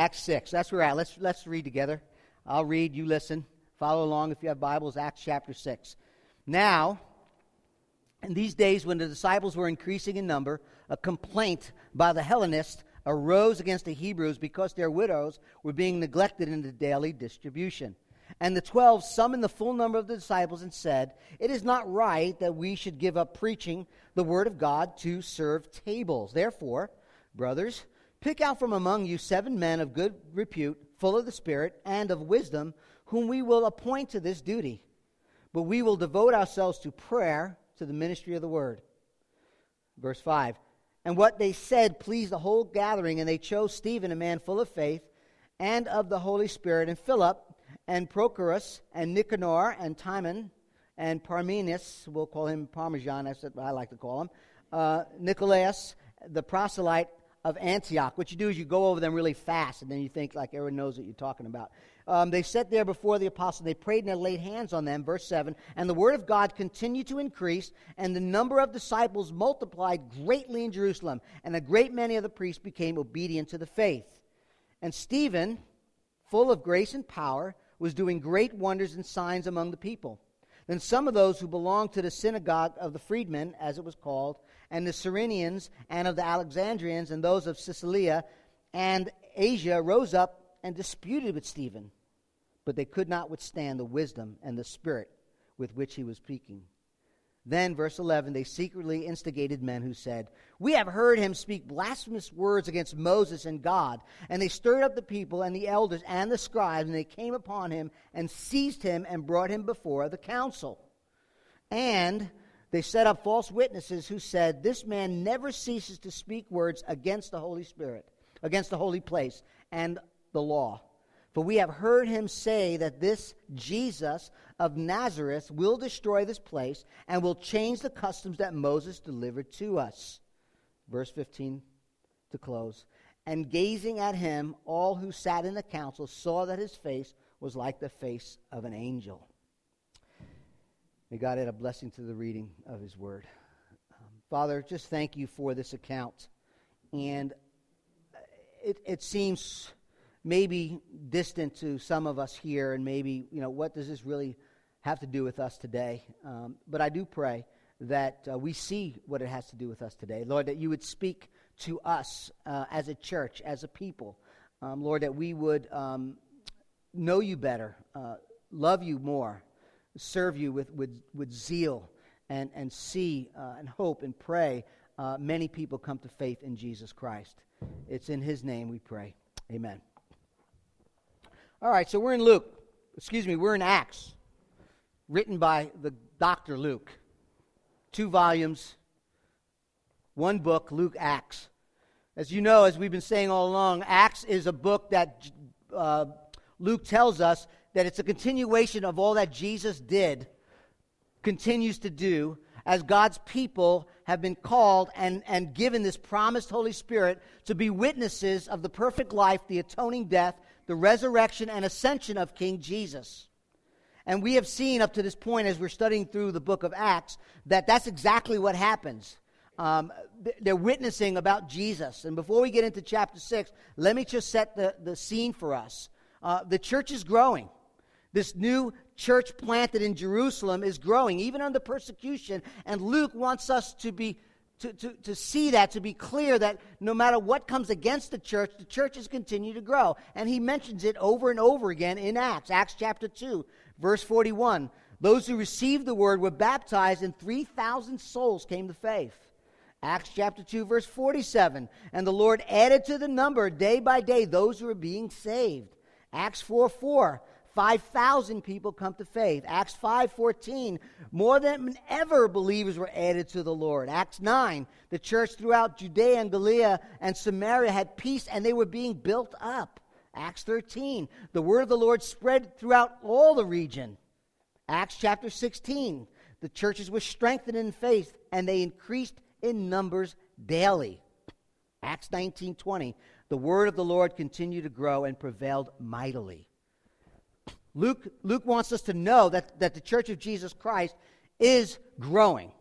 Acts 6. That's where we're at. Let's, let's read together. I'll read, you listen. Follow along if you have Bibles, Acts chapter 6. Now, in these days when the disciples were increasing in number, a complaint by the Hellenists arose against the Hebrews because their widows were being neglected in the daily distribution. And the twelve summoned the full number of the disciples and said, It is not right that we should give up preaching the word of God to serve tables. Therefore, brothers, pick out from among you seven men of good repute, full of the Spirit and of wisdom, whom we will appoint to this duty. But we will devote ourselves to prayer, to the ministry of the word. Verse 5 And what they said pleased the whole gathering, and they chose Stephen, a man full of faith and of the Holy Spirit, and Philip and Prochorus, and Nicanor, and Timon, and Parmenas, we'll call him Parmesan, that's what I like to call him, uh, Nicolaus, the proselyte of Antioch. What you do is you go over them really fast, and then you think like everyone knows what you're talking about. Um, they sat there before the apostle. They prayed and they laid hands on them. Verse 7 And the word of God continued to increase, and the number of disciples multiplied greatly in Jerusalem, and a great many of the priests became obedient to the faith. And Stephen, full of grace and power, was doing great wonders and signs among the people. Then some of those who belonged to the synagogue of the freedmen, as it was called, and the Cyrenians and of the Alexandrians and those of Cilicia and Asia rose up and disputed with Stephen. But they could not withstand the wisdom and the spirit with which he was speaking. Then, verse 11, they secretly instigated men who said, We have heard him speak blasphemous words against Moses and God. And they stirred up the people and the elders and the scribes, and they came upon him and seized him and brought him before the council. And they set up false witnesses who said, This man never ceases to speak words against the Holy Spirit, against the holy place and the law. For we have heard him say that this Jesus of Nazareth will destroy this place and will change the customs that Moses delivered to us. Verse 15 to close. And gazing at him, all who sat in the council saw that his face was like the face of an angel. May God add a blessing to the reading of his word. Um, Father, just thank you for this account. And it, it seems maybe distant to some of us here, and maybe, you know, what does this really have to do with us today? Um, but I do pray that uh, we see what it has to do with us today. Lord, that you would speak to us uh, as a church, as a people. Um, Lord, that we would um, know you better, uh, love you more, serve you with, with, with zeal, and, and see uh, and hope and pray uh, many people come to faith in Jesus Christ. It's in his name we pray. Amen. All right, so we're in Luke. Excuse me, we're in Acts, written by the Dr. Luke. Two volumes, one book, Luke Acts. As you know, as we've been saying all along, Acts is a book that uh, Luke tells us that it's a continuation of all that Jesus did, continues to do, as God's people have been called and, and given this promised Holy Spirit to be witnesses of the perfect life, the atoning death, the resurrection and ascension of King Jesus. And we have seen up to this point, as we're studying through the book of Acts, that that's exactly what happens. Um, they're witnessing about Jesus. And before we get into chapter 6, let me just set the, the scene for us. Uh, the church is growing. This new church planted in Jerusalem is growing, even under persecution. And Luke wants us to be to, to, to see that, to be clear that no matter what comes against the church, the churches continue to grow. And he mentions it over and over again in Acts, Acts chapter 2, verse 41. Those who received the word were baptized, and 3,000 souls came to faith. Acts chapter 2, verse 47. And the Lord added to the number day by day those who were being saved. Acts 4 4. 5,000 people come to faith. Acts 5:14, more than ever believers were added to the Lord. Acts 9, the church throughout Judea and Galilee and Samaria had peace and they were being built up. Acts 13, the word of the Lord spread throughout all the region. Acts chapter 16, the churches were strengthened in faith and they increased in numbers daily. Acts 19:20, the word of the Lord continued to grow and prevailed mightily. Luke, Luke wants us to know that, that the church of Jesus Christ is growing.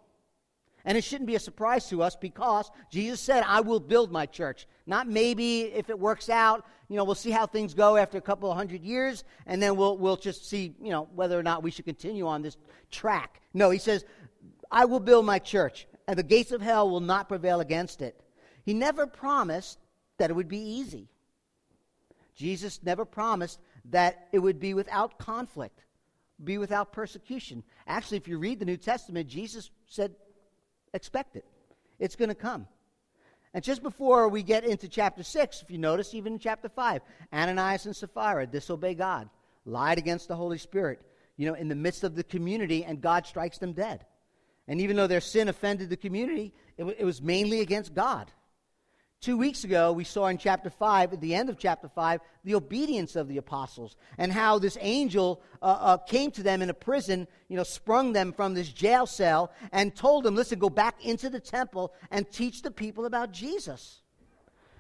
And it shouldn't be a surprise to us because Jesus said, I will build my church. Not maybe if it works out, you know, we'll see how things go after a couple of hundred years, and then we'll, we'll just see, you know, whether or not we should continue on this track. No, he says, I will build my church, and the gates of hell will not prevail against it. He never promised that it would be easy. Jesus never promised that it would be without conflict, be without persecution. Actually, if you read the New Testament, Jesus said, expect it. It's going to come. And just before we get into chapter 6, if you notice, even in chapter 5, Ananias and Sapphira disobey God, lied against the Holy Spirit, you know, in the midst of the community, and God strikes them dead. And even though their sin offended the community, it, w- it was mainly against God. Two weeks ago, we saw in chapter 5, at the end of chapter 5, the obedience of the apostles and how this angel uh, uh, came to them in a prison, you know, sprung them from this jail cell and told them, listen, go back into the temple and teach the people about Jesus.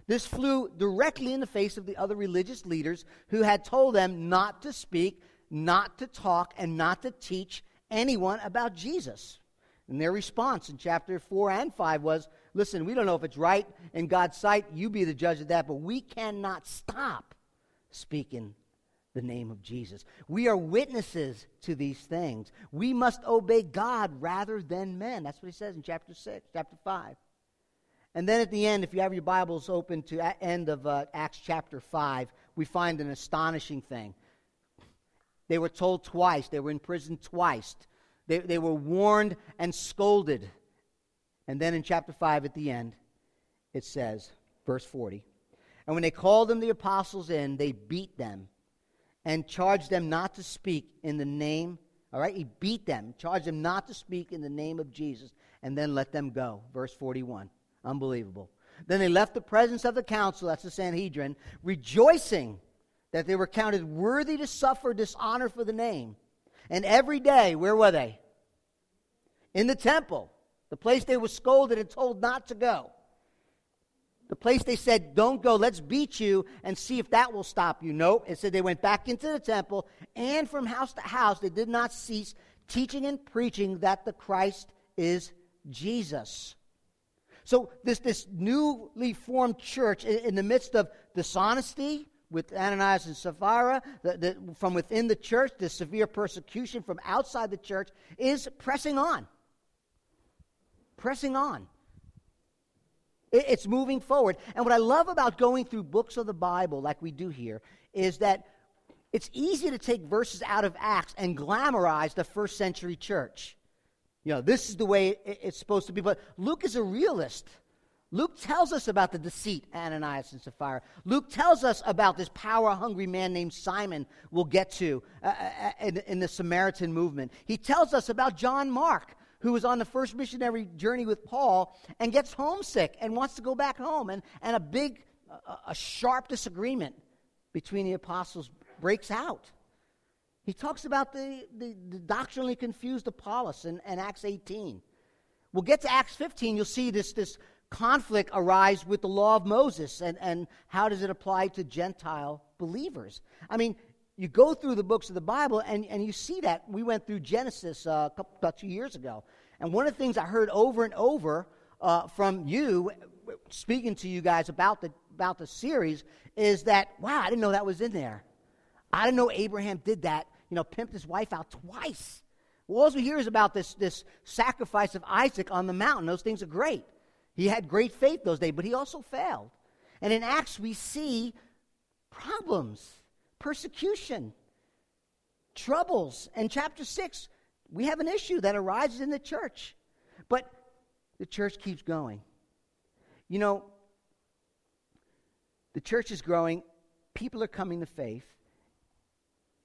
This flew directly in the face of the other religious leaders who had told them not to speak, not to talk, and not to teach anyone about Jesus. And their response in chapter 4 and 5 was, Listen, we don't know if it's right in God's sight. You be the judge of that, but we cannot stop speaking the name of Jesus. We are witnesses to these things. We must obey God rather than men. That's what he says in chapter 6, chapter 5. And then at the end, if you have your Bibles open to end of uh, Acts chapter 5, we find an astonishing thing. They were told twice, they were in prison twice. They, they were warned and scolded. And then in chapter 5 at the end, it says, verse 40, And when they called them the apostles in, they beat them and charged them not to speak in the name. All right, he beat them, charged them not to speak in the name of Jesus, and then let them go. Verse 41. Unbelievable. Then they left the presence of the council, that's the Sanhedrin, rejoicing that they were counted worthy to suffer dishonor for the name. And every day, where were they? In the temple the place they were scolded and told not to go. The place they said, don't go, let's beat you and see if that will stop you. Nope. It said they went back into the temple and from house to house they did not cease teaching and preaching that the Christ is Jesus. So this, this newly formed church in, in the midst of dishonesty with Ananias and Sapphira, the, the, from within the church, the severe persecution from outside the church is pressing on pressing on. It's moving forward. And what I love about going through books of the Bible, like we do here, is that it's easy to take verses out of Acts and glamorize the first century church. You know, this is the way it's supposed to be. But Luke is a realist. Luke tells us about the deceit, Ananias and Sapphira. Luke tells us about this power hungry man named Simon, we'll get to uh, uh in, in the Samaritan movement. He tells us about John Mark, who was on the first missionary journey with Paul and gets homesick and wants to go back home. And, and a big, a, a sharp disagreement between the apostles breaks out. He talks about the, the, the doctrinally confused Apollos in, in, Acts 18. We'll get to Acts 15, you'll see this, this conflict arise with the law of Moses and, and how does it apply to Gentile believers. I mean, you go through the books of the Bible and, and you see that. We went through Genesis uh, a couple, about two years ago. And one of the things I heard over and over uh, from you, speaking to you guys about the, about the series, is that, wow, I didn't know that was in there. I didn't know Abraham did that, you know, pimped his wife out twice. Well, all we hear is about this, this sacrifice of Isaac on the mountain. Those things are great. He had great faith those days, but he also failed. And in Acts, we see problems persecution, troubles. And chapter 6, we have an issue that arises in the church. But the church keeps going. You know, the church is growing, people are coming to faith.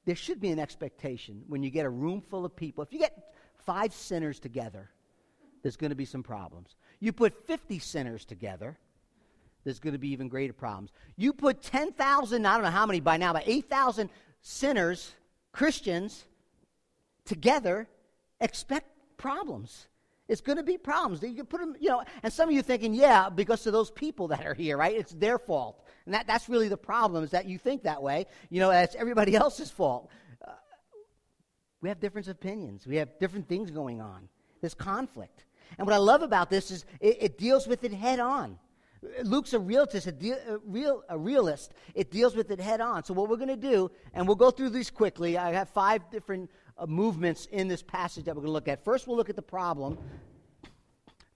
There should be an expectation when you get a room full of people. If you get five sinners together, there's going to be some problems. You put 50 sinners together, there's going to be even greater problems. You put 10,000, I don't know how many by now, but 8,000 sinners, Christians, together, expect problems. It's going to be problems. You can put them, you know, and some of you thinking, yeah, because of those people that are here, right? It's their fault. And that, that's really the problem is that you think that way. You know, it's everybody else's fault. Uh, we have different opinions. We have different things going on. There's conflict. And what I love about this is it, it deals with it head on. Luke's a realist, a, de- a, real, a realist. It deals with it head on. So, what we're going to do, and we'll go through these quickly. I have five different uh, movements in this passage that we're going to look at. First, we'll look at the problem,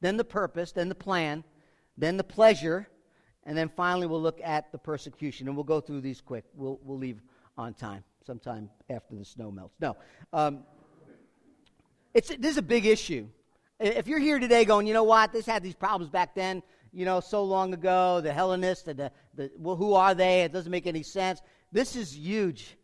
then the purpose, then the plan, then the pleasure, and then finally we'll look at the persecution. And we'll go through these quick. We'll, we'll leave on time, sometime after the snow melts. No. Um, it's, this is a big issue. If you're here today going, you know what, this had these problems back then, you know, so long ago, the Hellenists, the, the, the well, who are they? It doesn't make any sense. This is huge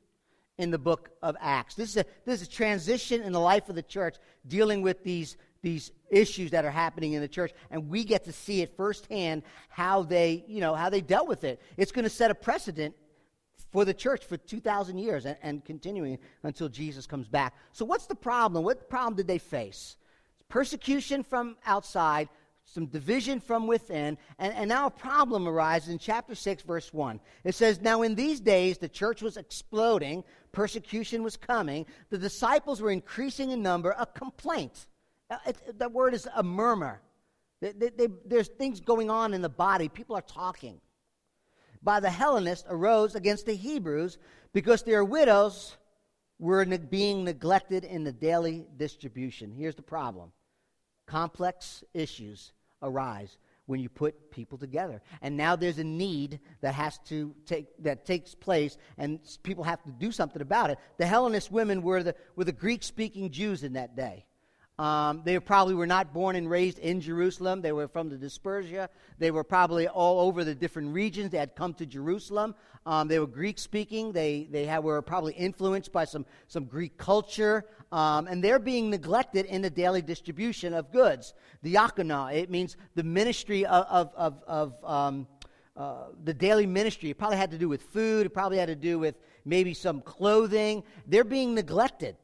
in the book of Acts. This is a, this is a transition in the life of the church dealing with these, these issues that are happening in the church, and we get to see it firsthand how they, you know, how they dealt with it. It's going to set a precedent for the church for 2,000 years and, and continuing until Jesus comes back. So, what's the problem? What problem did they face? Persecution from outside, some division from within, and, and now a problem arises in chapter 6, verse 1. It says, Now in these days the church was exploding, persecution was coming, the disciples were increasing in number, a complaint. That word is a murmur. They, they, they, there's things going on in the body, people are talking. By the Hellenists arose against the Hebrews because their widows were ne- being neglected in the daily distribution. Here's the problem complex issues arise when you put people together. And now there's a need that has to take that takes place and people have to do something about it. The Hellenist women were the were the Greek speaking Jews in that day. Um, they probably were not born and raised in Jerusalem. They were from the Dispersia. They were probably all over the different regions. They had come to Jerusalem. Um, they were Greek speaking. They, they had, were probably influenced by some, some Greek culture. Um, and they're being neglected in the daily distribution of goods. Diakonia, it means the ministry of, of, of, of um, uh, the daily ministry. It probably had to do with food. It probably had to do with maybe some clothing. They're being neglected.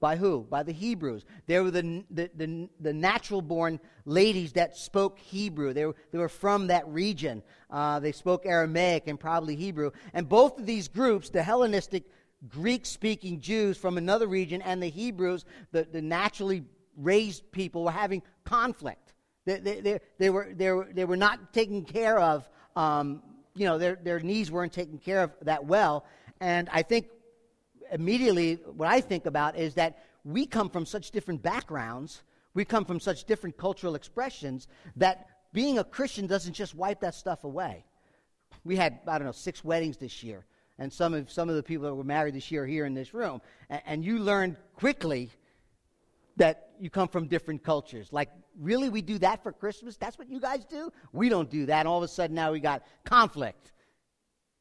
By who? By the Hebrews. They were the, the, the, the natural born ladies that spoke Hebrew. They were, they were from that region. Uh, they spoke Aramaic and probably Hebrew. And both of these groups, the Hellenistic Greek speaking Jews from another region and the Hebrews, the, the naturally raised people, were having conflict. They, they, they, they, were, they, were, they were not taken care of. Um, you know, their, their needs weren't taken care of that well. And I think immediately what I think about is that we come from such different backgrounds, we come from such different cultural expressions that being a Christian doesn't just wipe that stuff away. We had, I don't know, six weddings this year, and some of, some of the people that were married this year here in this room. And, and you learn quickly that you come from different cultures. Like, really, we do that for Christmas? That's what you guys do? We don't do that. And all of a sudden, now we got conflict.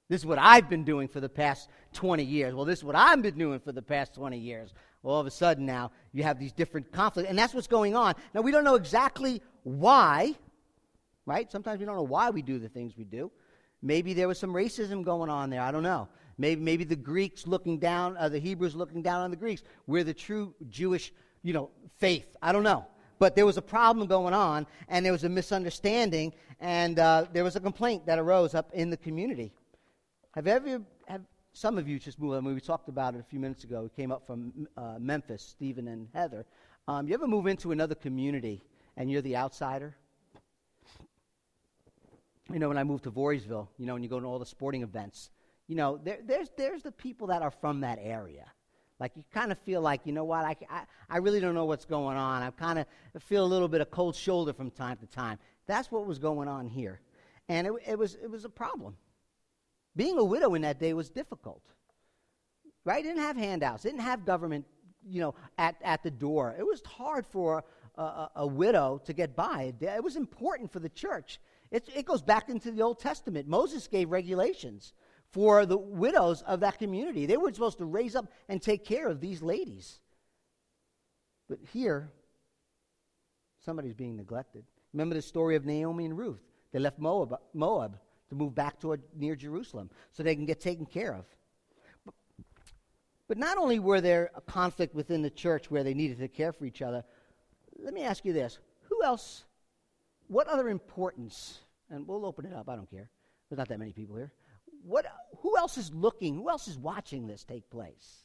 This is what I've been doing for the past 20 years. Well, this is what I've been doing for the past 20 years. Well, all of a sudden now you have these different conflicts, and that's what's going on. Now, we don't know exactly why, right? Sometimes we don't know why we do the things we do. Maybe there was some racism going on there. I don't know. Maybe, maybe the Greeks looking down, uh, the Hebrews looking down on the Greeks. We're the true Jewish, you know, faith. I don't know. But there was a problem going on, and there was a misunderstanding, and uh, there was a complaint that arose up in the community. Have ever, have some of you just moved, I mean, we talked about it a few minutes ago. We came up from uh, Memphis, Stephen and Heather. Um, you ever move into another community and you're the outsider? You know, when I moved to Voorheesville, you know, when you go to all the sporting events, you know, there, there's, there's the people that are from that area. Like you kind of feel like, you know what, I, I, I really don't know what's going on. I kind of feel a little bit of cold shoulder from time to time. That's what was going on here. And it, it, was, it was a problem. Being a widow in that day was difficult. Right? Didn't have handouts. Didn't have government, you know, at, at the door. It was hard for a, a, a widow to get by. It was important for the church. It, it goes back into the Old Testament. Moses gave regulations for the widows of that community. They were supposed to raise up and take care of these ladies. But here, somebody's being neglected. Remember the story of Naomi and Ruth? They left Moab, Moab to move back toward near Jerusalem so they can get taken care of. But, not only were there a conflict within the church where they needed to care for each other, let me ask you this. Who else, what other importance, and we'll open it up, I don't care. There's not that many people here. What, who else is looking, who else is watching this take place?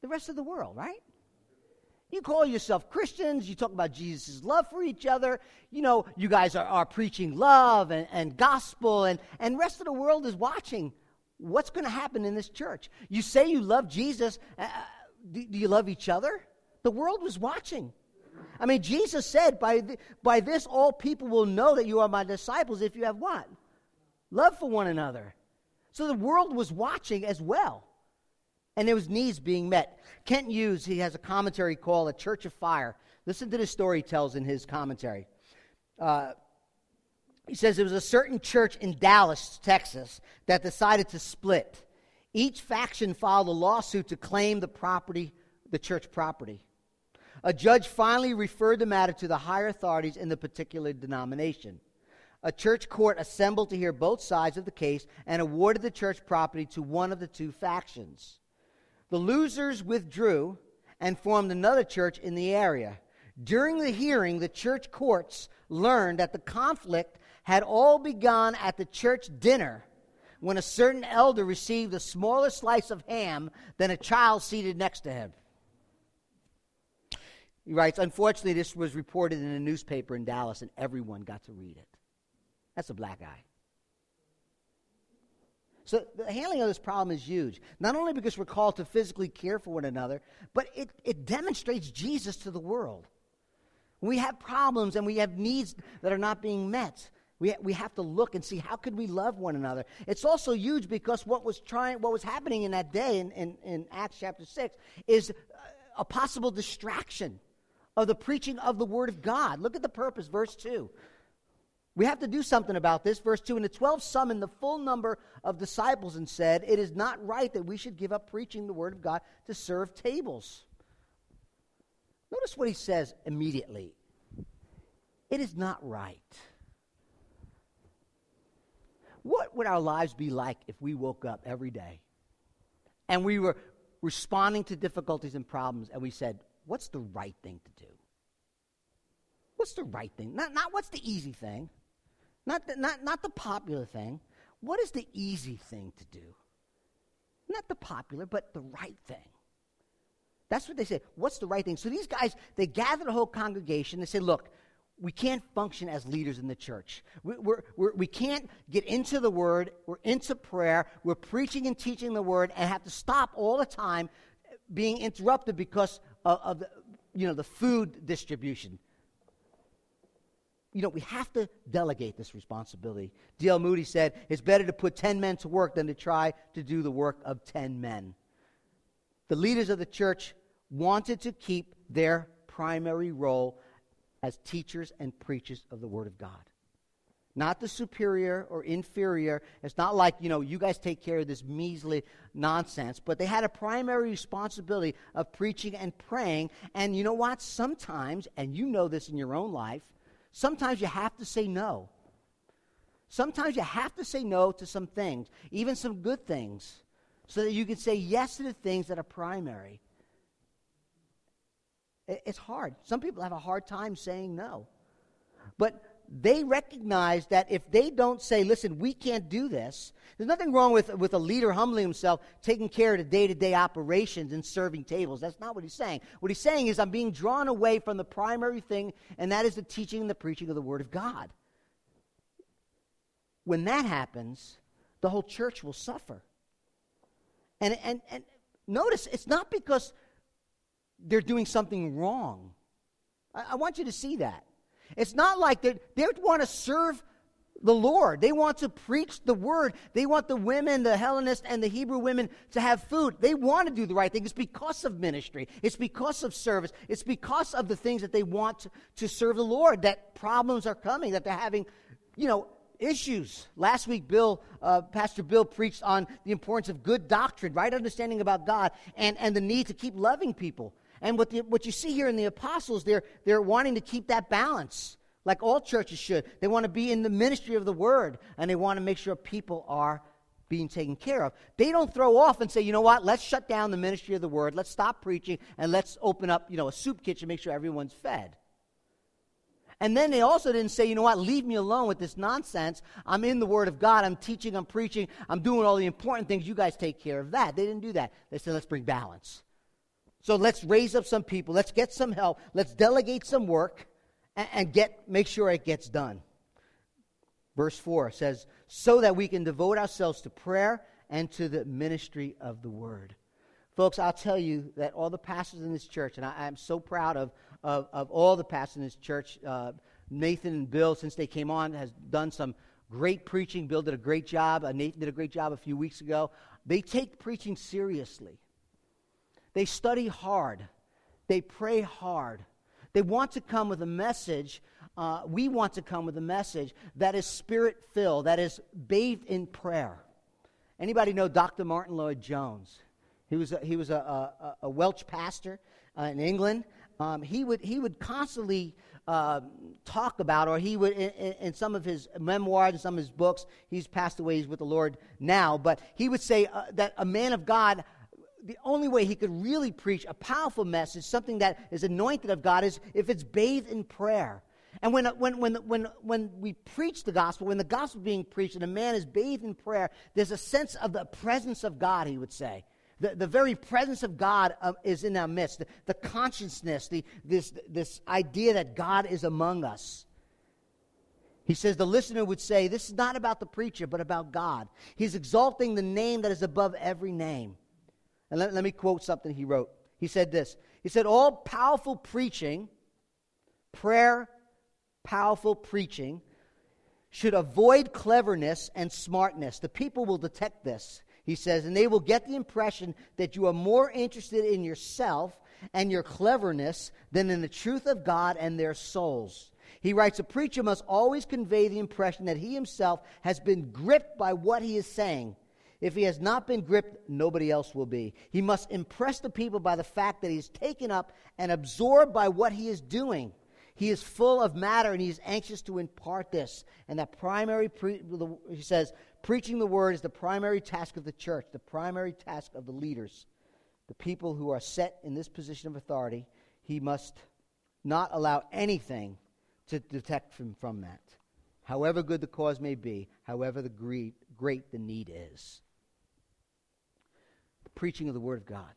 The rest of the world, right? You call yourself Christians. You talk about Jesus' love for each other. You know, you guys are, are preaching love and, and gospel, and, and rest of the world is watching what's going to happen in this church. You say you love Jesus. Uh, do, do, you love each other? The world was watching. I mean, Jesus said, by, the, by this all people will know that you are my disciples if you have what? Love for one another. So the world was watching as well. And there was needs being met. Kent Hughes, he has a commentary called A Church of Fire. Listen to the story he tells in his commentary. Uh, he says there was a certain church in Dallas, Texas, that decided to split. Each faction filed a lawsuit to claim the property, the church property. A judge finally referred the matter to the higher authorities in the particular denomination. A church court assembled to hear both sides of the case and awarded the church property to one of the two factions. The losers withdrew and formed another church in the area. During the hearing, the church courts learned that the conflict had all begun at the church dinner when a certain elder received a smaller slice of ham than a child seated next to him. He writes, Unfortunately, this was reported in a newspaper in Dallas, and everyone got to read it. That's a black eye. So the handling of this problem is huge. Not only because we're called to physically care for one another, but it, it demonstrates Jesus to the world. We have problems and we have needs that are not being met, we, we have to look and see how could we love one another. It's also huge because what was trying, what was happening in that day in, in, in Acts chapter 6 is a possible distraction of the preaching of the Word of God. Look at the purpose, verse 2. We have to do something about this. Verse 2 And the 12 summoned the full number of disciples and said, It is not right that we should give up preaching the Word of God to serve tables. Notice what he says immediately. It is not right. What would our lives be like if we woke up every day and we were responding to difficulties and problems and we said, what's the right thing to do? What's the right thing? Not, not what's the easy thing, not the, not, not the popular thing. What is the easy thing to do? Not the popular, but the right thing. That's what they say. What's the right thing? So these guys, they gather the whole congregation. They say, look, we can't function as leaders in the church. We, we're, we're, we can not get into the Word, we're into prayer, we're preaching and teaching the Word, and have to stop all the time being interrupted because of, of the, you know, the food distribution. You know, we have to delegate this responsibility. D.L. Moody said, it's better to put 10 men to work than to try to do the work of 10 men. The leaders of the church wanted to keep their primary role as teachers and preachers of the Word of God. Not the superior or inferior. It's not like, you know, you guys take care of this measly nonsense, but they had a primary responsibility of preaching and praying. And you know what? Sometimes, and you know this in your own life, sometimes you have to say no. Sometimes you have to say no to some things, even some good things, so that you can say yes to the things that are primary. It's hard. Some people have a hard time saying no. But they recognize that if they don't say, listen, we can't do this, there's nothing wrong with, with a leader humbling himself, taking care of the day to day operations and serving tables. That's not what he's saying. What he's saying is, I'm being drawn away from the primary thing, and that is the teaching and the preaching of the Word of God. When that happens, the whole church will suffer. And, and, and notice, it's not because they're doing something wrong. I, I want you to see that. It's not like they they want to serve the Lord. They want to preach the word. They want the women, the Hellenists and the Hebrew women to have food. They want to do the right thing. It's because of ministry. It's because of service. It's because of the things that they want to, to serve the Lord that problems are coming, that they're having, you know, issues. Last week, Bill, uh, Pastor Bill preached on the importance of good doctrine, right understanding about God, and, and the need to keep loving people. And what, the, what you see here in the apostles, they're, they're wanting to keep that balance, like all churches should. They want to be in the ministry of the word, and they want to make sure people are being taken care of. They don't throw off and say, you know what, let's shut down the ministry of the word, let's stop preaching, and let's open up, you know, a soup kitchen, make sure everyone's fed. And then they also didn't say, you know what, leave me alone with this nonsense. I'm in the Word of God. I'm teaching, I'm preaching, I'm doing all the important things. You guys take care of that. They didn't do that. They said, let's bring balance. So let's raise up some people. Let's get some help. Let's delegate some work and, and get, make sure it gets done. Verse 4 says, so that we can devote ourselves to prayer and to the ministry of the word. Folks, I'll tell you that all the pastors in this church, and I, am so proud of, of, of, all the pastors in this church, uh, Nathan and Bill, since they came on, has done some great preaching. Bill did a great job. Uh, Nathan did a great job a few weeks ago. They take preaching seriously. They study hard. They pray hard. They want to come with a message. Uh, we want to come with a message that is spirit filled, that is bathed in prayer. Anybody know Dr. Martyn Lloyd-Jones? He was a, he was a, a, a Welsh pastor uh, in England. Um, he, would, he would constantly uh, talk about, or he would, in, in, some of his memoirs and some of his books, he's passed away, he's with the Lord now, but he would say uh, that a man of God the only way he could really preach a powerful message, something that is anointed of God, is if it's bathed in prayer. And when, when, when, when, when we preach the gospel, when the gospel is being preached and a man is bathed in prayer, there's a sense of the presence of God, he would say. The, the very presence of God uh, is in our midst. The, the consciousness, the, this, this idea that God is among us. He says the listener would say, This is not about the preacher, but about God. He's exalting the name that is above every name. And let, let me quote something he wrote. He said this He said, All powerful preaching, prayer, powerful preaching, should avoid cleverness and smartness. The people will detect this, he says, and they will get the impression that you are more interested in yourself and your cleverness than in the truth of God and their souls. He writes, A preacher must always convey the impression that he himself has been gripped by what he is saying if he has not been gripped, nobody else will be. He must impress the people by the fact that he is taken up and absorbed by what he is doing. He is full of matter and he is anxious to impart this. And that primary, pre- he says, preaching the word is the primary task of the church, the primary task of the leaders, the people who are set in this position of authority. He must not allow anything to detect him from that. However good the cause may be, however the great, great the need is preaching of the Word of God.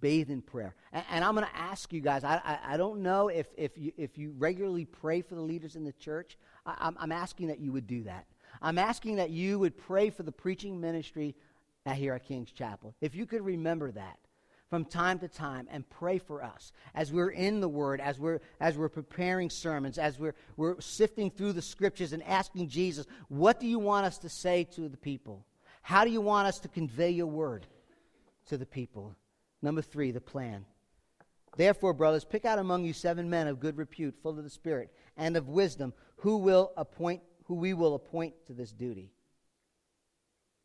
Bathe in prayer. And, and I'm going to ask you guys, I, I, I, don't know if, if, you, if you regularly pray for the leaders in the church. I, I'm, I'm asking that you would do that. I'm asking that you would pray for the preaching ministry here at King's Chapel. If you could remember that from time to time and pray for us as we're in the Word, as we're, as we're preparing sermons, as we're, we're sifting through the Scriptures and asking Jesus, what do you want us to say to the people? How do you want us to convey your word to the people? Number three, the plan. Therefore, brothers, pick out among you seven men of good repute, full of the Spirit and of wisdom, who will appoint, who we will appoint to this duty.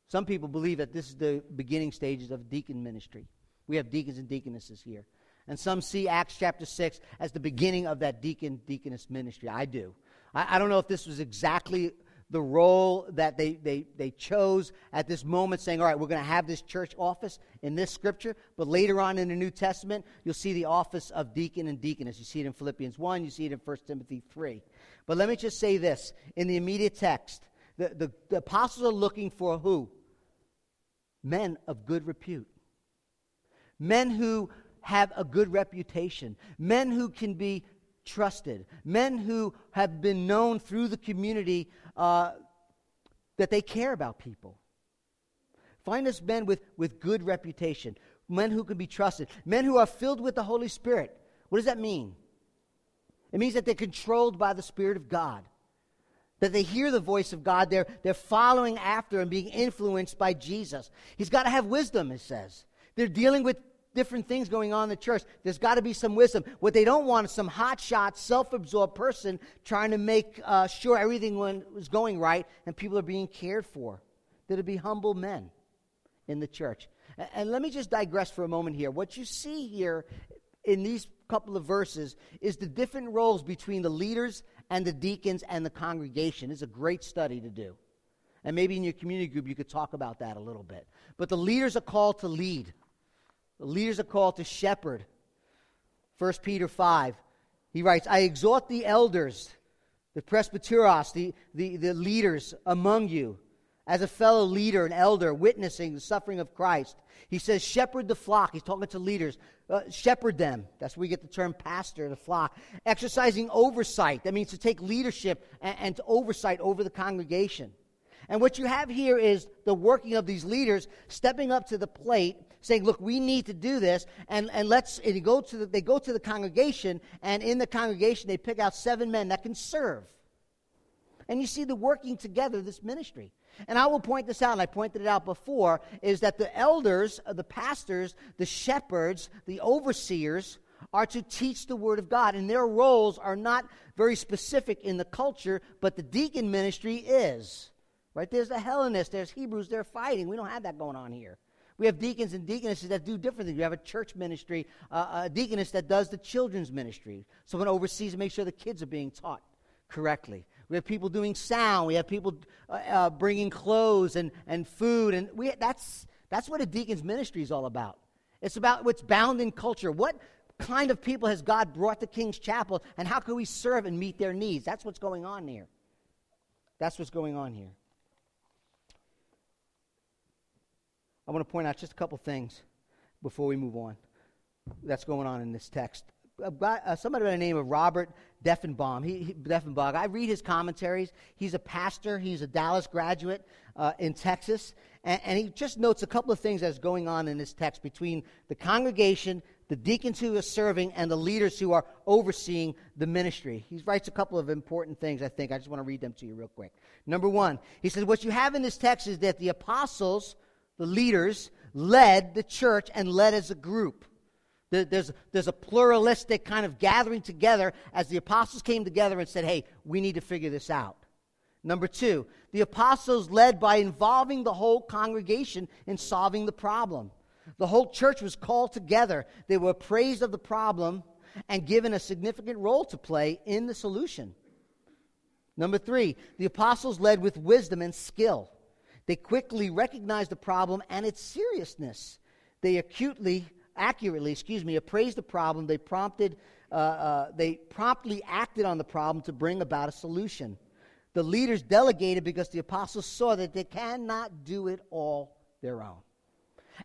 Some people believe that this is the beginning stages of deacon ministry. We have deacons and deaconesses here. And some see Acts chapter 6 as the beginning of that deacon deaconess ministry. I do. I, I don't know if this was exactly the role that they, they, they chose at this moment, saying, All right, we're going to have this church office in this scripture. But later on in the New Testament, you'll see the office of deacon and deaconess. You see it in Philippians 1, you see it in 1 Timothy 3. But let me just say this in the immediate text, the, the, the apostles are looking for who? Men of good repute. Men who have a good reputation. Men who can be trusted, men who have been known through the community uh, that they care about people. Find us men with, with good reputation, men who can be trusted, men who are filled with the Holy Spirit. What does that mean? It means that they're controlled by the Spirit of God, that they hear the voice of God, they're, they're following after and being influenced by Jesus. He's got to have wisdom, it says. They're dealing with different things going on in the church. There's got to be some wisdom. What they don't want is some hotshot, self absorbed person trying to make uh, sure everything was going right and people are being cared for. There'd be humble men in the church. And, and let me just digress for a moment here. What you see here in these couple of verses is the different roles between the leaders and the deacons and the congregation. It's a great study to do. And maybe in your community group you could talk about that a little bit. But the leaders are called to lead. Leaders are called to shepherd. 1 Peter 5, he writes, I exhort the elders, the presbyteros, the, the, the leaders among you, as a fellow leader and elder witnessing the suffering of Christ. He says, shepherd the flock. He's talking to leaders. Uh, shepherd them. That's where we get the term pastor, the flock. Exercising oversight. That means to take leadership and, and to oversight over the congregation. And what you have here is the working of these leaders stepping up to the plate, saying, "Look, we need to do this." And and let's. And go to the, they go to the congregation, and in the congregation they pick out seven men that can serve. And you see the working together, this ministry. And I will point this out, and I pointed it out before, is that the elders, uh, the pastors, the shepherds, the overseers are to teach the Word of God. And their roles are not very specific in the culture, but the deacon ministry is. Right? There's the Hellenists, there's Hebrews, they're fighting. We don't have that going on here. We have deacons and deaconesses that do different things. We have a church ministry, uh, a deaconess that does the children's ministry. Someone oversees and makes sure the kids are being taught correctly. We have people doing sound. We have people uh, uh, bringing clothes and, and food. And we, that's, that's what a deacon's ministry is all about. It's about what's bound in culture. What kind of people has God brought to King's Chapel, and how can we serve and meet their needs? That's what's going on here. That's what's going on here. I want to point out just a couple things before we move on that's going on in this text. Uh, somebody by the name of Robert Deffinbaugh. He, he. I read his commentaries. He's a pastor. He's a Dallas graduate uh, in Texas, and, and, he just notes a couple of things that's going on in this text between the congregation, the deacons who are serving, and the leaders who are overseeing the ministry. He writes a couple of important things. I think I just want to read them to you real quick. Number one, he says what you have in this text is that the apostles, the leaders, led the church and led as a group. There's, there's a pluralistic kind of gathering together as the apostles came together and said, hey, we need to figure this out. Number two, the apostles led by involving the whole congregation in solving the problem. The whole church was called together. They were appraised of the problem and given a significant role to play in the solution. Number three, the apostles led with wisdom and skill. They quickly recognized the problem and its seriousness. They acutely accurately, excuse me, appraised the problem. They prompted, uh, uh, they promptly acted on the problem to bring about a solution. The leaders delegated because the apostles saw that they cannot do it all their own.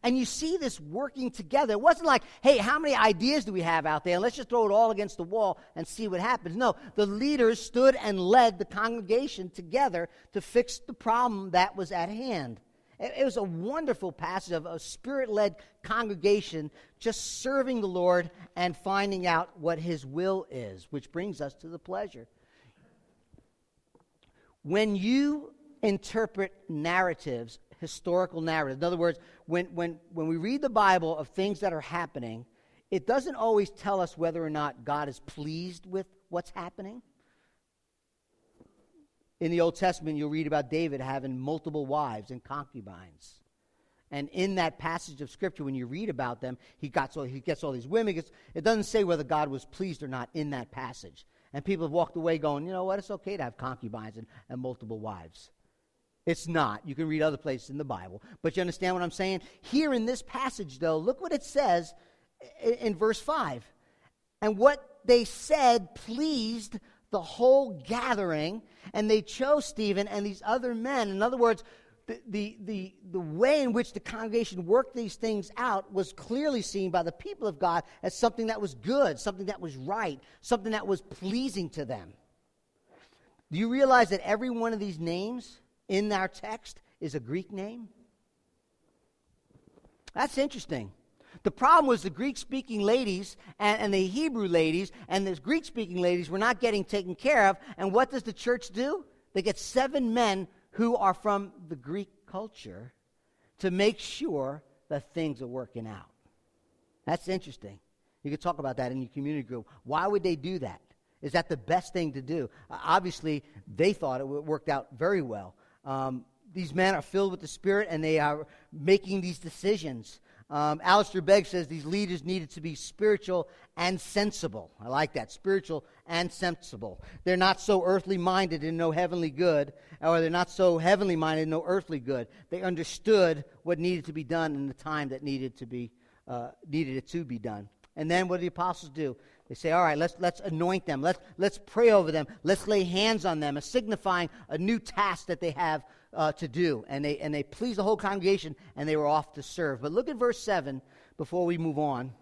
And you see this working together. It wasn't like, hey, how many ideas do we have out there? Let's just throw it all against the wall and see what happens. No, the leaders stood and led the congregation together to fix the problem that was at hand. It was a wonderful passage of a spirit led congregation just serving the Lord and finding out what His will is, which brings us to the pleasure. When you interpret narratives, historical narrative. in other words, when, when, when we read the Bible of things that are happening, it doesn't always tell us whether or not God is pleased with what's happening. In the Old Testament, you'll read about David having multiple wives and concubines. And in that passage of Scripture, when you read about them, he, got so, he gets all these women. Gets, it doesn't say whether God was pleased or not in that passage. And people have walked away going, you know what, it's okay to have concubines and, and multiple wives. It's not. You can read other places in the Bible. But you understand what I'm saying? Here in this passage, though, look what it says in, in verse 5. And what they said pleased the whole gathering, and they chose Stephen and these other men. In other words, the, the, the, the way in which the congregation worked these things out was clearly seen by the people of God as something that was good, something that was right, something that was pleasing to them. Do you realize that every one of these names in our text is a Greek name? That's interesting. The problem was the Greek speaking ladies and, and, the Hebrew ladies and the Greek speaking ladies were not getting taken care of. And what does the church do? They get seven men who are from the Greek culture to make sure that things are working out. That's interesting. You could talk about that in your community group. Why would they do that? Is that the best thing to do? Obviously, they thought it worked out very well. Um, these men are filled with the Spirit and they are making these decisions. Um, Alistair Begg says these leaders needed to be spiritual and sensible. I like that, spiritual and sensible. They're not so earthly minded and no heavenly good, or they're not so heavenly minded and no earthly good. They understood what needed to be done in the time that needed to be uh, needed it to be done. And then what do the apostles do? They say, all right, let's, let's anoint them. Let's, let's pray over them. Let's lay hands on them, signifying a new task that they have uh, to do, and they, and they pleased the whole congregation, and they were off to serve. But look at verse 7 before we move on,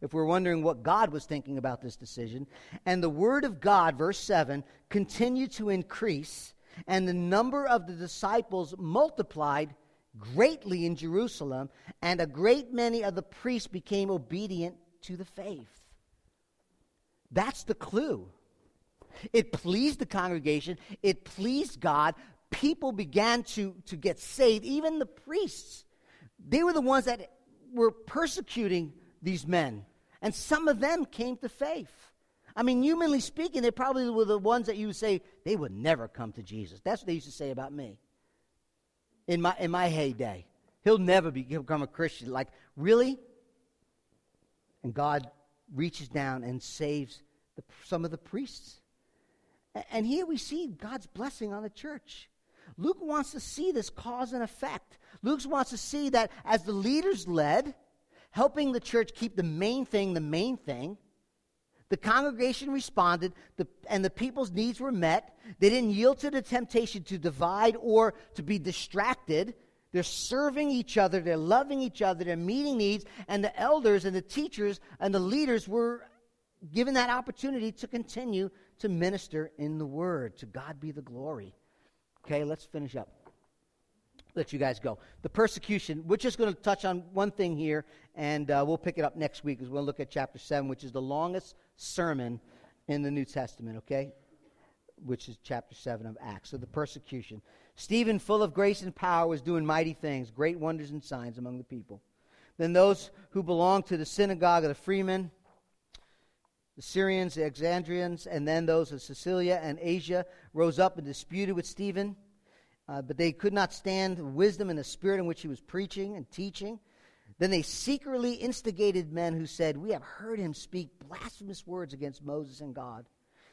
if we're wondering what God was thinking about this decision. And the word of God, verse 7, continued to increase, and the number of the disciples multiplied greatly in Jerusalem, and a great many of the priests became obedient to the faith. That's the clue. It pleased the congregation, it pleased God. People began to, to get saved, even the priests. They were the ones that were persecuting these men, and some of them came to faith. I mean, humanly speaking, they probably were the ones that you would say they would never come to Jesus. That's what they used to say about me in my, in my heyday. He'll never be, become a Christian. Like, really? And God reaches down and saves the, some of the priests. And here we see God's blessing on the church. Luke wants to see this cause and effect. Luke wants to see that as the leaders led, helping the church keep the main thing the main thing, the congregation responded, the, and the people's needs were met. They didn't yield to the temptation to divide or to be distracted. They're serving each other, they're loving each other, they're meeting needs, and the elders and the teachers and the leaders were given that opportunity to continue to minister in the word. To God be the glory. Okay, let's finish up. Let you guys go. The persecution, we're just going to touch on one thing here, and uh, we'll pick it up next week as we'll look at chapter 7, which is the longest sermon in the New Testament, okay? Which is chapter 7 of Acts. So the persecution. Stephen, full of grace and power, was doing mighty things, great wonders and signs among the people. Then those who belonged to the synagogue of the freemen, the Syrians, the Alexandrians, and then those of Cilicia and Asia rose up and disputed with Stephen. Uh, but they could not stand the wisdom and the spirit in which he was preaching and teaching. Then they secretly instigated men who said, We have heard him speak blasphemous words against Moses and God.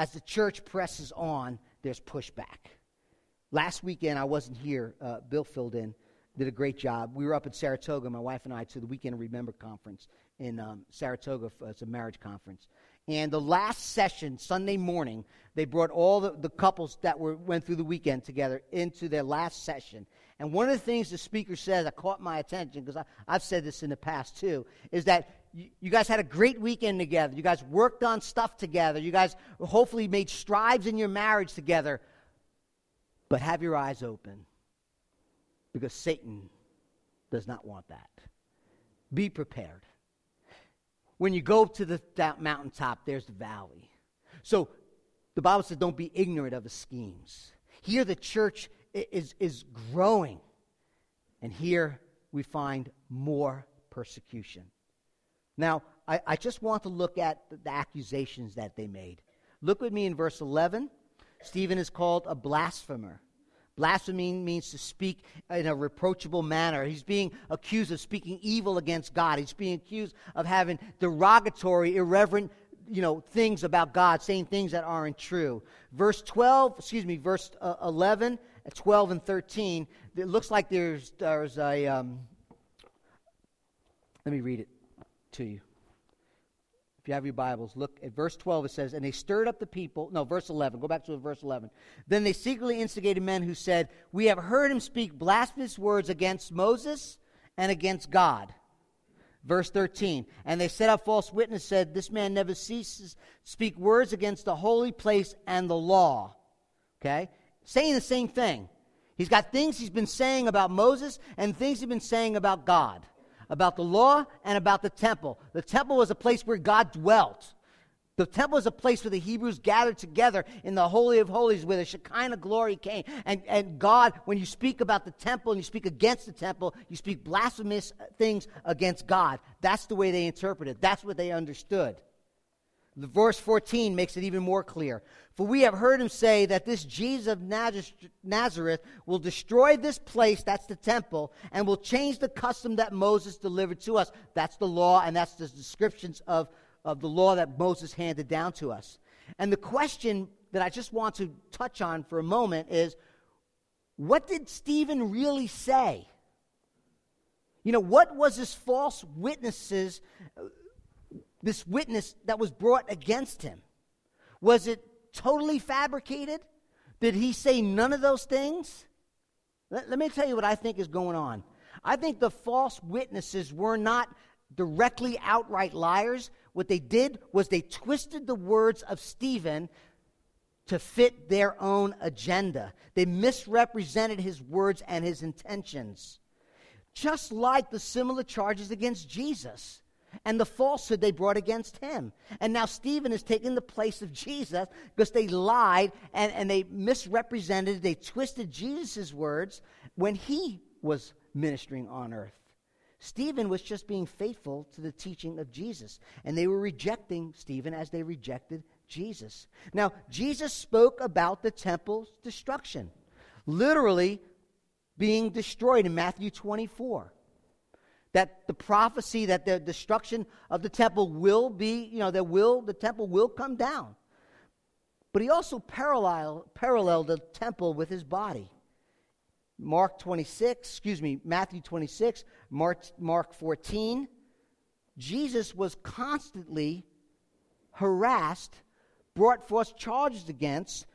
As the church presses on, there's pushback. Last weekend, I wasn't here. Uh, Bill filled in, did a great job. We were up in Saratoga, my wife and I, to the Weekend Remember conference in um, Saratoga. It's a marriage conference. And the last session, Sunday morning, they brought all the, the couples that were, went through the weekend together into their last session. And one of the things the speaker said that caught my attention, because I've said this in the past too, is that you, guys had a great weekend together. You guys worked on stuff together. You guys hopefully made strides in your marriage together. But have your eyes open because Satan does not want that. Be prepared. When you go to the mountaintop, there's the valley. So the Bible says, don't be ignorant of the schemes. Here, the church is, is growing. And here we find more persecution. Now, I, I just want to look at the, the accusations that they made. Look with me in verse 11. Stephen is called a blasphemer. Blasphemy means to speak in a reproachable manner. He's being accused of speaking evil against God. He's being accused of having derogatory, irreverent, you know, things about God, saying things that aren't true. Verse 12, excuse me, verse uh, 11 12 and 13, it looks like there's, there's a. Um, let me read it to you. If you have your Bibles, look at verse 12. It says, And they stirred up the people. No, verse 11. Go back to verse 11. Then they secretly instigated men who said, We have heard him speak blasphemous words against Moses and against God. Verse 13. And they set up false witness, said, This man never ceases to speak words against the holy place and the law. Okay? saying the same thing. He's got things he's been saying about Moses and things he's been saying about God, about the law and about the temple. The temple was a place where God dwelt. The temple was a place where the Hebrews gathered together in the Holy of Holies where the Shekinah glory came. And, and God, when you speak about the temple and you speak against the temple, you speak blasphemous things against God. That's the way they interpreted. That's what they understood. Verse 14 makes it even more clear. For we have heard him say that this Jesus of Nazareth will destroy this place, that's the temple, and will change the custom that Moses delivered to us. That's the law, and that's the descriptions of, of the law that Moses handed down to us. And the question that I just want to touch on for a moment is what did Stephen really say? You know, what was his false witnesses, this witness that was brought against him? Was it totally fabricated? Did he say none of those things? Let, let me tell you what I think is going on. I think the false witnesses were not directly outright liars. What they did was they twisted the words of Stephen to fit their own agenda. They misrepresented his words and his intentions. Just like the similar charges against Jesus and the falsehood they brought against him. And now Stephen is taking the place of Jesus because they lied and, and they misrepresented, they twisted Jesus' words when he was ministering on earth. Stephen was just being faithful to the teaching of Jesus, and they were rejecting Stephen as they rejected Jesus. Now, Jesus spoke about the temple's destruction, literally being destroyed in Matthew 24. That the prophecy that the destruction of the temple will be, you know, that will the temple will come down. But he also parallel, paralleled the temple with his body. Mark 26, excuse me, Matthew 26, Mark, Mark 14. Jesus was constantly harassed brought forth charges against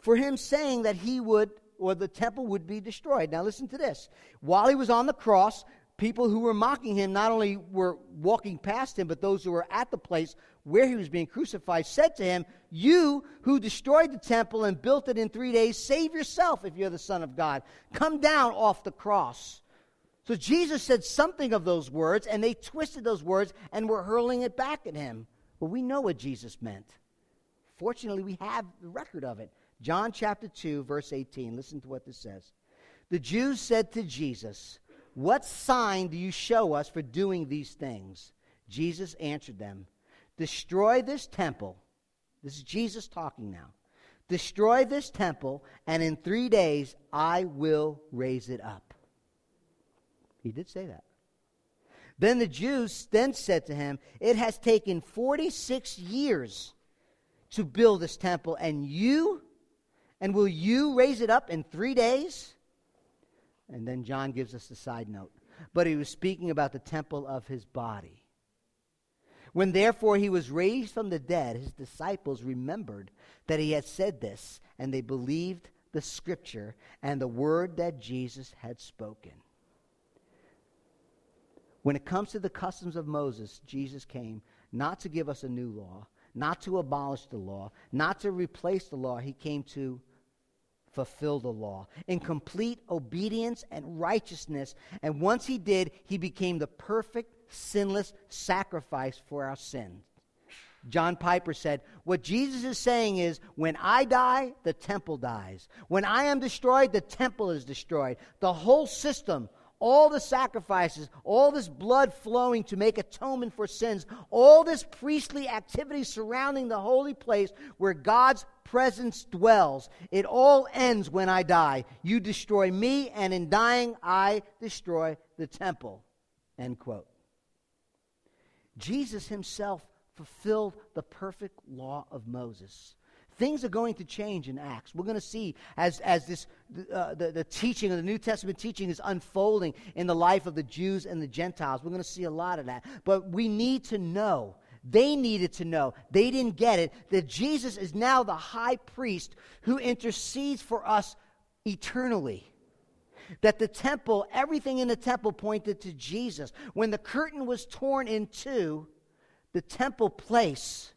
for him saying that he would, or the temple would be destroyed. Now, listen to this. While he was on the cross, people who were mocking him not only were walking past him, but those who were at the place where he was being crucified said to him, You who destroyed the temple and built it in three days, save yourself if you're the Son of God. Come down off the cross. So Jesus said something of those words, and they twisted those words and were hurling it back at him. Well, we know what Jesus meant. Fortunately, we have the record of it. John chapter 2, verse 18. Listen to what this says. The Jews said to Jesus, What sign do you show us for doing these things? Jesus answered them, Destroy this temple. This is Jesus talking now. Destroy this temple, and in three days I will raise it up. He did say that. Then the Jews then said to him, It has taken 46 years to build this temple, and you, and will you raise it up in three days? And then John gives us a side note. But he was speaking about the temple of his body. When therefore he was raised from the dead, his disciples remembered that he had said this, and they believed the scripture and the word that Jesus had spoken. When it comes to the customs of Moses, Jesus came not to give us a new law, not to abolish the law, not to replace the law. He came to fulfill the law in complete obedience and righteousness. And once he did, he became the perfect, sinless sacrifice for our sins. John Piper said, What Jesus is saying is, when I die, the temple dies. When I am destroyed, the temple is destroyed. The whole system all the sacrifices, all this blood flowing to make atonement for sins, all this priestly activity surrounding the holy place where God's presence dwells, it all ends when I die. You destroy me, and in dying, I destroy the temple. End quote. Jesus himself fulfilled the perfect law of Moses. Things are going to change in Acts. We're going to see as, as this, uh, the, the teaching of the New Testament teaching is unfolding in the life of the Jews and the Gentiles. We're going to see a lot of that. But we need to know, they needed to know, they didn't get it, that Jesus is now the high priest who intercedes for us eternally that the temple, everything in the temple pointed to Jesus. When the curtain was torn in two, the temple place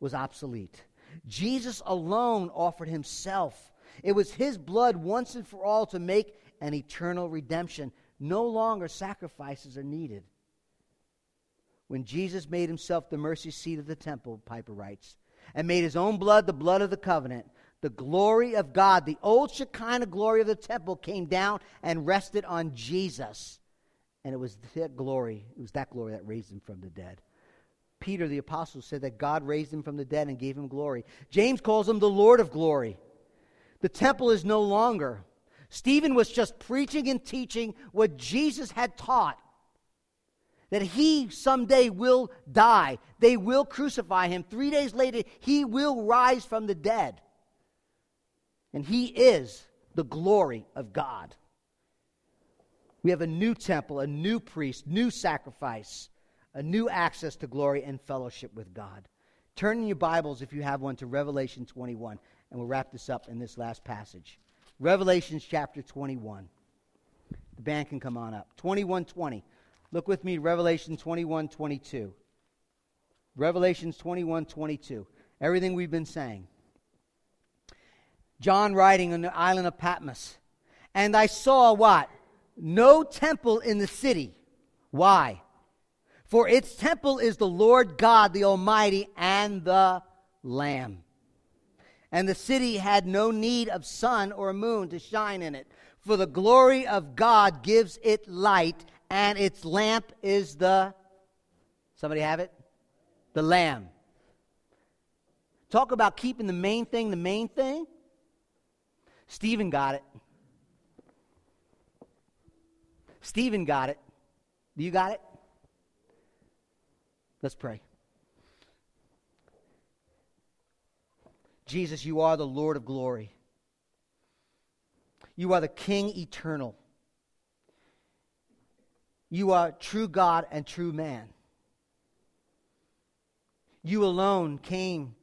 was obsolete. Jesus alone offered himself. It was his blood once and for all to make an eternal redemption. No longer sacrifices are needed. When Jesus made himself the mercy seat of the temple, Piper writes, and made his own blood the blood of the covenant, the glory of God, the old Shekinah glory of the temple, came down and rested on Jesus. And it was that glory, it was that glory that raised him from the dead. Peter, the apostle, said that God raised him from the dead and gave him glory. James calls him the Lord of glory. The temple is no longer. Stephen was just preaching and teaching what Jesus had taught that he someday will die. They will crucify him. Three days later, he will rise from the dead. And he is the glory of God. We have a new temple, a new priest, new sacrifice, a new access to glory and fellowship with God. Turn in your Bibles, if you have one, to Revelation 21, and we'll wrap this up in this last passage. Revelation chapter 21. The band can come on up. 2120. Look with me, Revelation 21 22. Revelations 21 22. Everything we've been saying. John writing on the island of Patmos. And I saw what? No temple in the city. Why? For its temple is the Lord God, the Almighty, and the Lamb. And the city had no need of sun or moon to shine in it, for the glory of God gives it light, and its lamp is the. Somebody have it? The Lamb. Talk about keeping the main thing the main thing. Stephen got it. Stephen got it. You got it? Let's pray. Jesus, you are the Lord of glory. You are the King eternal. You are true God and true man. You alone came.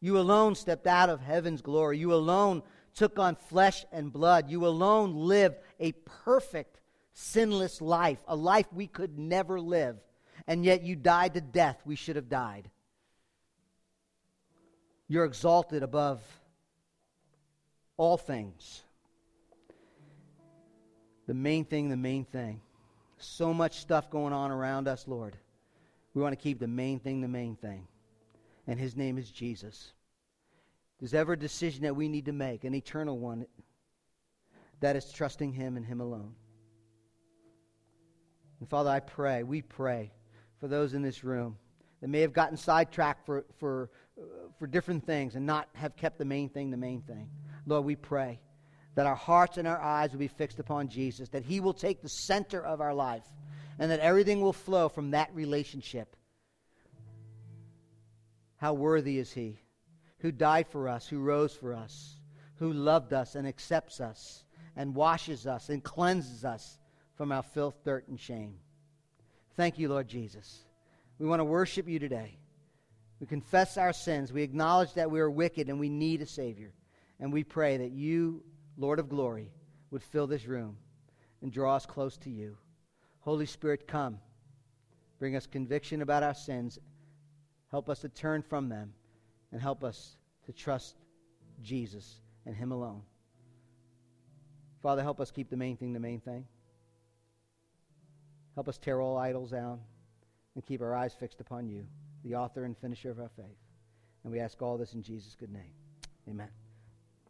You alone stepped out of heaven's glory. You alone took on flesh and blood. You alone lived a perfect, sinless life, a life we could never live and yet you died to death we should have died. You're exalted above all things. The main thing, the main thing. So much stuff going on around us, Lord. We want to keep the main thing the main thing. And his name is Jesus. There's ever a decision that we need to make, an eternal one, that is trusting him and him alone. And Father, I pray, we pray for those in this room that may have gotten sidetracked for, for, uh, for different things and not have kept the main thing the main thing. Lord, we pray that our hearts and our eyes will be fixed upon Jesus, that He will take the center of our life, and that everything will flow from that relationship. How worthy is He who died for us, who rose for us, who loved us and accepts us, and washes us and cleanses us from our filth, dirt, and shame. Thank you, Lord Jesus. We want to worship you today. We confess our sins. We acknowledge that we are wicked and we need a Savior. And we pray that you, Lord of glory, would fill this room and draw us close to you. Holy Spirit, come. Bring us conviction about our sins. Help us to turn from them and help us to trust Jesus and Him alone. Father, help us keep the main thing the main thing. Help us tear all idols down and keep our eyes fixed upon you, the author and finisher of our faith. And we ask all this in Jesus' good name. Amen.